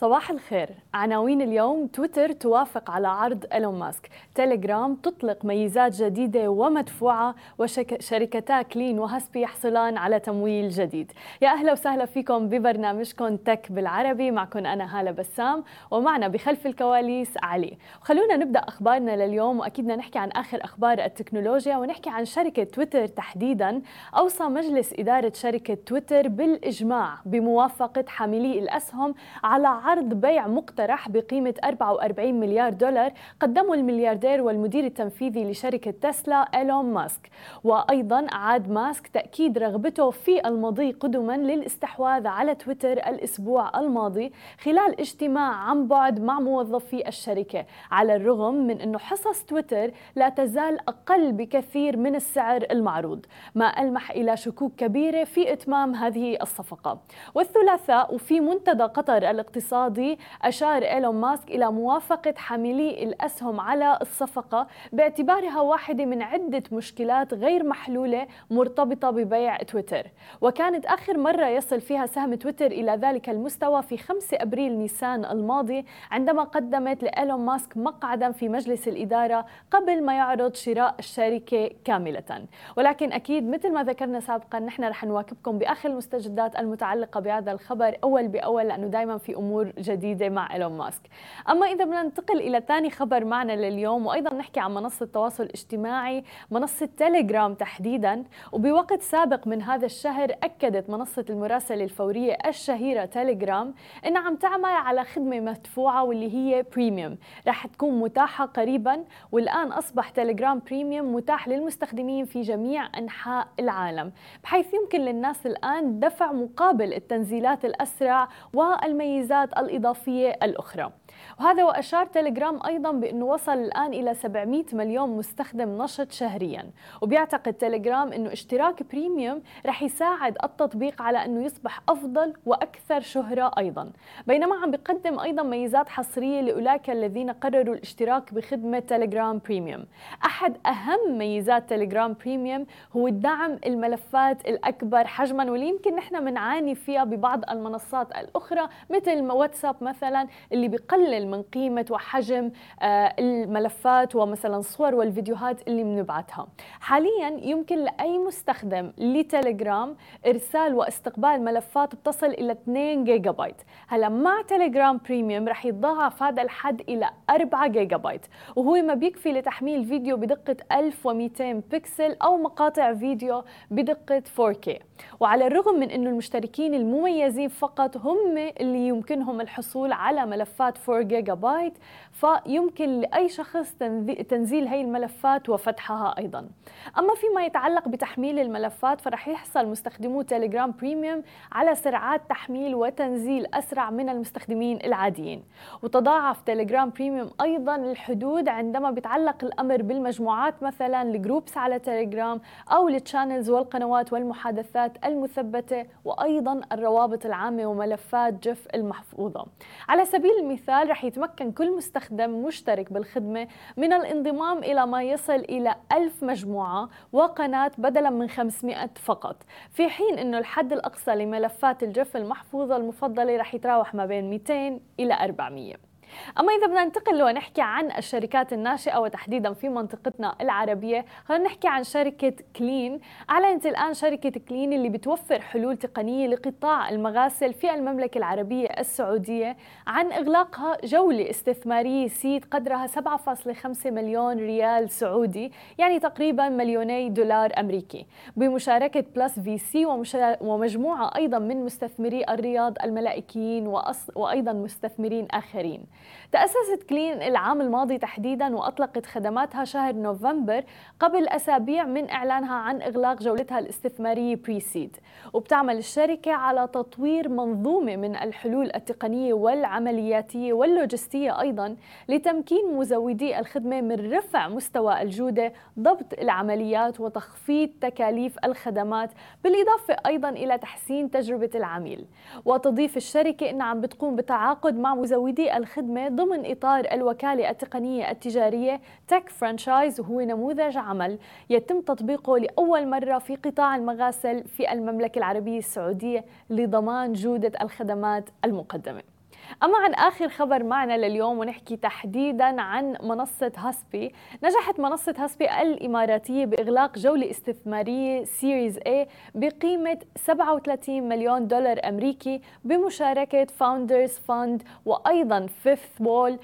صباح الخير. عناوين اليوم تويتر توافق على عرض إيلون ماسك. تيليجرام تطلق ميزات جديدة ومدفوعة وشركتا كلين و Huspy يحصلان على تمويل جديد. يا أهلا وسهلا فيكم ببرنامجكم تك بالعربي. معكم أنا هالة بسام ومعنا بخلف الكواليس علي. خلونا نبدأ أخبارنا لليوم وأكيد بدنا نحكي عن آخر أخبار التكنولوجيا ونحكي عن شركة تويتر تحديدا. أوصى مجلس إدارة شركة تويتر بالإجماع بموافقة حاملي الأسهم على عرض بيع مقترح بقيمة 44 مليار دولار قدمه الملياردير والمدير التنفيذي لشركة تسلا إيلون ماسك. وأيضا عاد ماسك تأكيد رغبته في المضي قدما للاستحواذ على تويتر الأسبوع الماضي خلال اجتماع عن بعد مع موظفي الشركة على الرغم من أنه حصص تويتر لا تزال أقل بكثير من السعر المعروض ما ألمح إلى شكوك كبيرة في إتمام هذه الصفقة. والثلاثاء وفي منتدى قطر الاقتصادي الاقتصادي أشار إيلون ماسك إلى موافقة حاملي الأسهم على الصفقة باعتبارها واحدة من عدة مشكلات غير محلولة مرتبطة ببيع تويتر. وكانت آخر مرة يصل فيها سهم تويتر إلى ذلك المستوى في 5 أبريل نيسان الماضي عندما قدمت لإيلون ماسك مقعدا في مجلس الإدارة قبل ما يعرض شراء الشركة كاملة. ولكن أكيد مثل ما ذكرنا سابقا نحن رح نواكبكم بآخر المستجدات المتعلقة بهذا الخبر أول بأول لأنه دائما في أمور جديدة مع إيلون ماسك. أما إذا بدنا ننتقل إلى ثاني خبر معنا لليوم وأيضا نحكي عن منصة التواصل الاجتماعي منصة تيليجرام تحديدا. وبوقت سابق من هذا الشهر أكدت منصة المراسلة الفورية الشهيرة تيليجرام أنها عم تعمل على خدمة مدفوعة واللي هي Premium رح تكون متاحة قريبا والآن أصبح تيليجرام Premium متاح للمستخدمين في جميع أنحاء العالم. بحيث يمكن للناس الآن دفع مقابل التنزيلات الأسرع والميزات الإضافية الأخرى. وهذا وأشار تليجرام أيضا بأنه وصل الآن إلى 700 مليون مستخدم نشط شهريا. وبيعتقد تليجرام أنه اشتراك Premium رح يساعد التطبيق على أنه يصبح أفضل وأكثر شهرة أيضا. بينما عم بيقدم أيضا ميزات حصرية لأولئك الذين قرروا الاشتراك بخدمة تليجرام Premium. أحد أهم ميزات تليجرام Premium هو الدعم الملفات الأكبر حجما واللي يمكن نحن بنعاني فيها ببعض المنصات الأخرى مثل واتساب مثلا اللي بيقلل من قيمة وحجم آه، الملفات ومثلا الصور والفيديوهات اللي بنبعتها. حاليا يمكن لأي مستخدم لتليجرام إرسال واستقبال ملفات بتصل إلى 2 جيجا بايت هلا مع تليجرام Premium رح يتضاعف هذا الحد إلى 4 جيجا بايت وهو ما بيكفي لتحميل فيديو بدقة 1200 بكسل أو مقاطع فيديو بدقة 4K وعلى الرغم من أنه المشتركين المميزين فقط هم اللي يمكنهم الحصول على ملفات 4 جيجا بايت فيمكن لأي شخص تنزيل هي الملفات وفتحها أيضا. أما فيما يتعلق بتحميل الملفات فرح يحصل مستخدمو تيليجرام Premium على سرعات تحميل وتنزيل أسرع من المستخدمين العاديين. وتضاعف تيليجرام Premium أيضا الحدود عندما بيتعلق الأمر بالمجموعات مثلا ال groups على تيليجرام أو ال channels والقنوات والمحادثات المثبتة وأيضا الروابط العامة وملفات GIF المحفوظة. على سبيل المثال رح يتمكن كل مستخدم مشترك بالخدمة من الانضمام إلى ما يصل إلى ألف مجموعة وقناة بدلا من 500 فقط. في حين أنه الحد الأقصى لملفات الجف المحفوظة المفضلة رح يتراوح ما بين 200 إلى 400 أما إذا بدنا ننتقل ونحكي عن الشركات الناشئة وتحديدا في منطقتنا العربية خلينا نحكي عن شركة كلين. أعلنت الآن شركة كلين اللي بتوفر حلول تقنية لقطاع المغاسل في المملكة العربية السعودية عن إغلاقها جولة استثمارية seed قدرها 7.5 مليون ريال سعودي يعني تقريبا مليوني دولار أمريكي. بمشاركة Plus VC ومجموعة أيضا من مستثمري الرياض الملائكيين وأيضا مستثمرين آخرين. تأسست كلين العام الماضي تحديدا وأطلقت خدماتها شهر نوفمبر قبل أسابيع من إعلانها عن إغلاق جولتها الاستثمارية pre-seed وبتعمل الشركة على تطوير منظومة من الحلول التقنية والعملياتية واللوجستية أيضا لتمكين مزودي الخدمة من رفع مستوى الجودة ضبط العمليات وتخفيض تكاليف الخدمات بالإضافة أيضا إلى تحسين تجربة العميل. وتضيف الشركة أنها عم بتقوم بتعاقد مع مزودي الخدمة ضمن إطار الوكالة التقنية التجارية تك فرانشايز وهو نموذج عمل يتم تطبيقه لأول مرة في قطاع المغاسل في المملكة العربية السعودية لضمان جودة الخدمات المقدمة. أما عن آخر خبر معنا لليوم ونحكي تحديدا عن منصة Huspy. نجحت منصة Huspy الإماراتية بإغلاق جولة استثمارية Series A بقيمة 37 مليون دولار أمريكي بمشاركة Founders Fund وأيضا Fifth Wall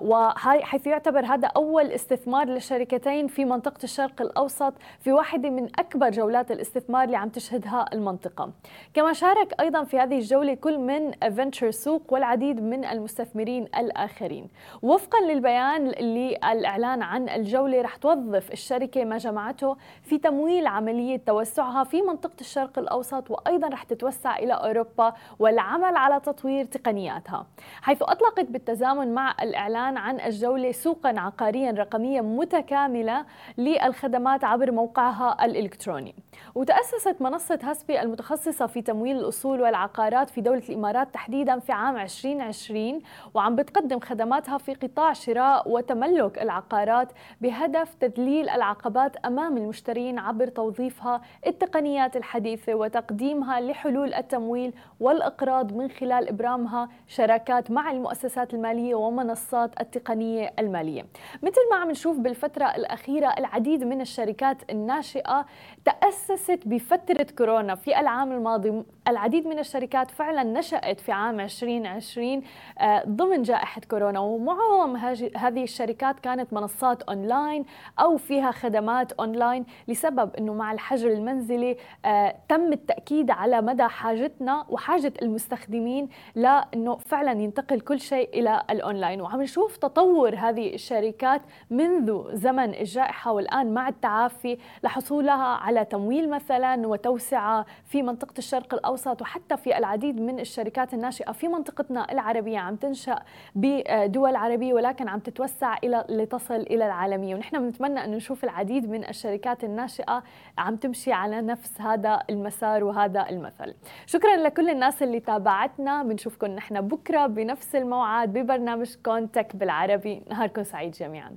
وحيث يعتبر هذا أول استثمار للشركتين في منطقة الشرق الأوسط في واحدة من أكبر جولات الاستثمار اللي عم تشهدها المنطقة. كما شارك أيضا في هذه الجولة كل من فينتشر سوق والعديد العديد من المستثمرين الآخرين. وفقا للبيان اللي الإعلان عن الجولة رح توظف الشركة ما جمعته في تمويل عملية توسعها في منطقة الشرق الأوسط وأيضا رح تتوسع إلى أوروبا والعمل على تطوير تقنياتها. حيث أطلقت بالتزامن مع الإعلان عن الجولة سوقا عقاريا رقميا متكاملة للخدمات عبر موقعها الإلكتروني. وتأسست منصة هاسبي المتخصصة في تمويل الأصول والعقارات في دولة الإمارات تحديدا في عام 2020 وعم بتقدم خدماتها في قطاع شراء وتملك العقارات بهدف تذليل العقبات أمام المشترين عبر توظيفها التقنيات الحديثة وتقديمها لحلول التمويل والإقراض من خلال إبرامها شراكات مع المؤسسات المالية ومنصات التقنية المالية. مثل ما عم نشوف بالفترة الأخيرة العديد من الشركات الناشئة تأسست بفترة كورونا. في العام الماضي العديد من الشركات فعلا نشأت في عام 2020 آه، ضمن جائحة كورونا. ومعظم هذه الشركات كانت منصات أونلاين أو فيها خدمات أونلاين لسبب أنه مع الحجر المنزلي آه، تم التأكيد على مدى حاجتنا وحاجة المستخدمين لأنه فعلا ينتقل كل شيء إلى الأونلاين. وعم نشوف تطور هذه الشركات منذ زمن الجائحة والآن مع التعافي لحصولها على تمويل مثلا وتوسعة في منطقة الشرق الأوسط وحتى في العديد من الشركات الناشئة في منطقتنا العربية عم تنشأ بدول عربية ولكن عم تتوسع إلى لتصل إلى العالمية. ونحن بنتمنى أن نشوف العديد من الشركات الناشئة عم تمشي على نفس هذا المسار وهذا المثل. شكرا لكل الناس اللي تابعتنا. بنشوفكم نحن بكرة بنفس الموعد ببرنامجكم تك بالعربي. نهاركم سعيد جميعاً.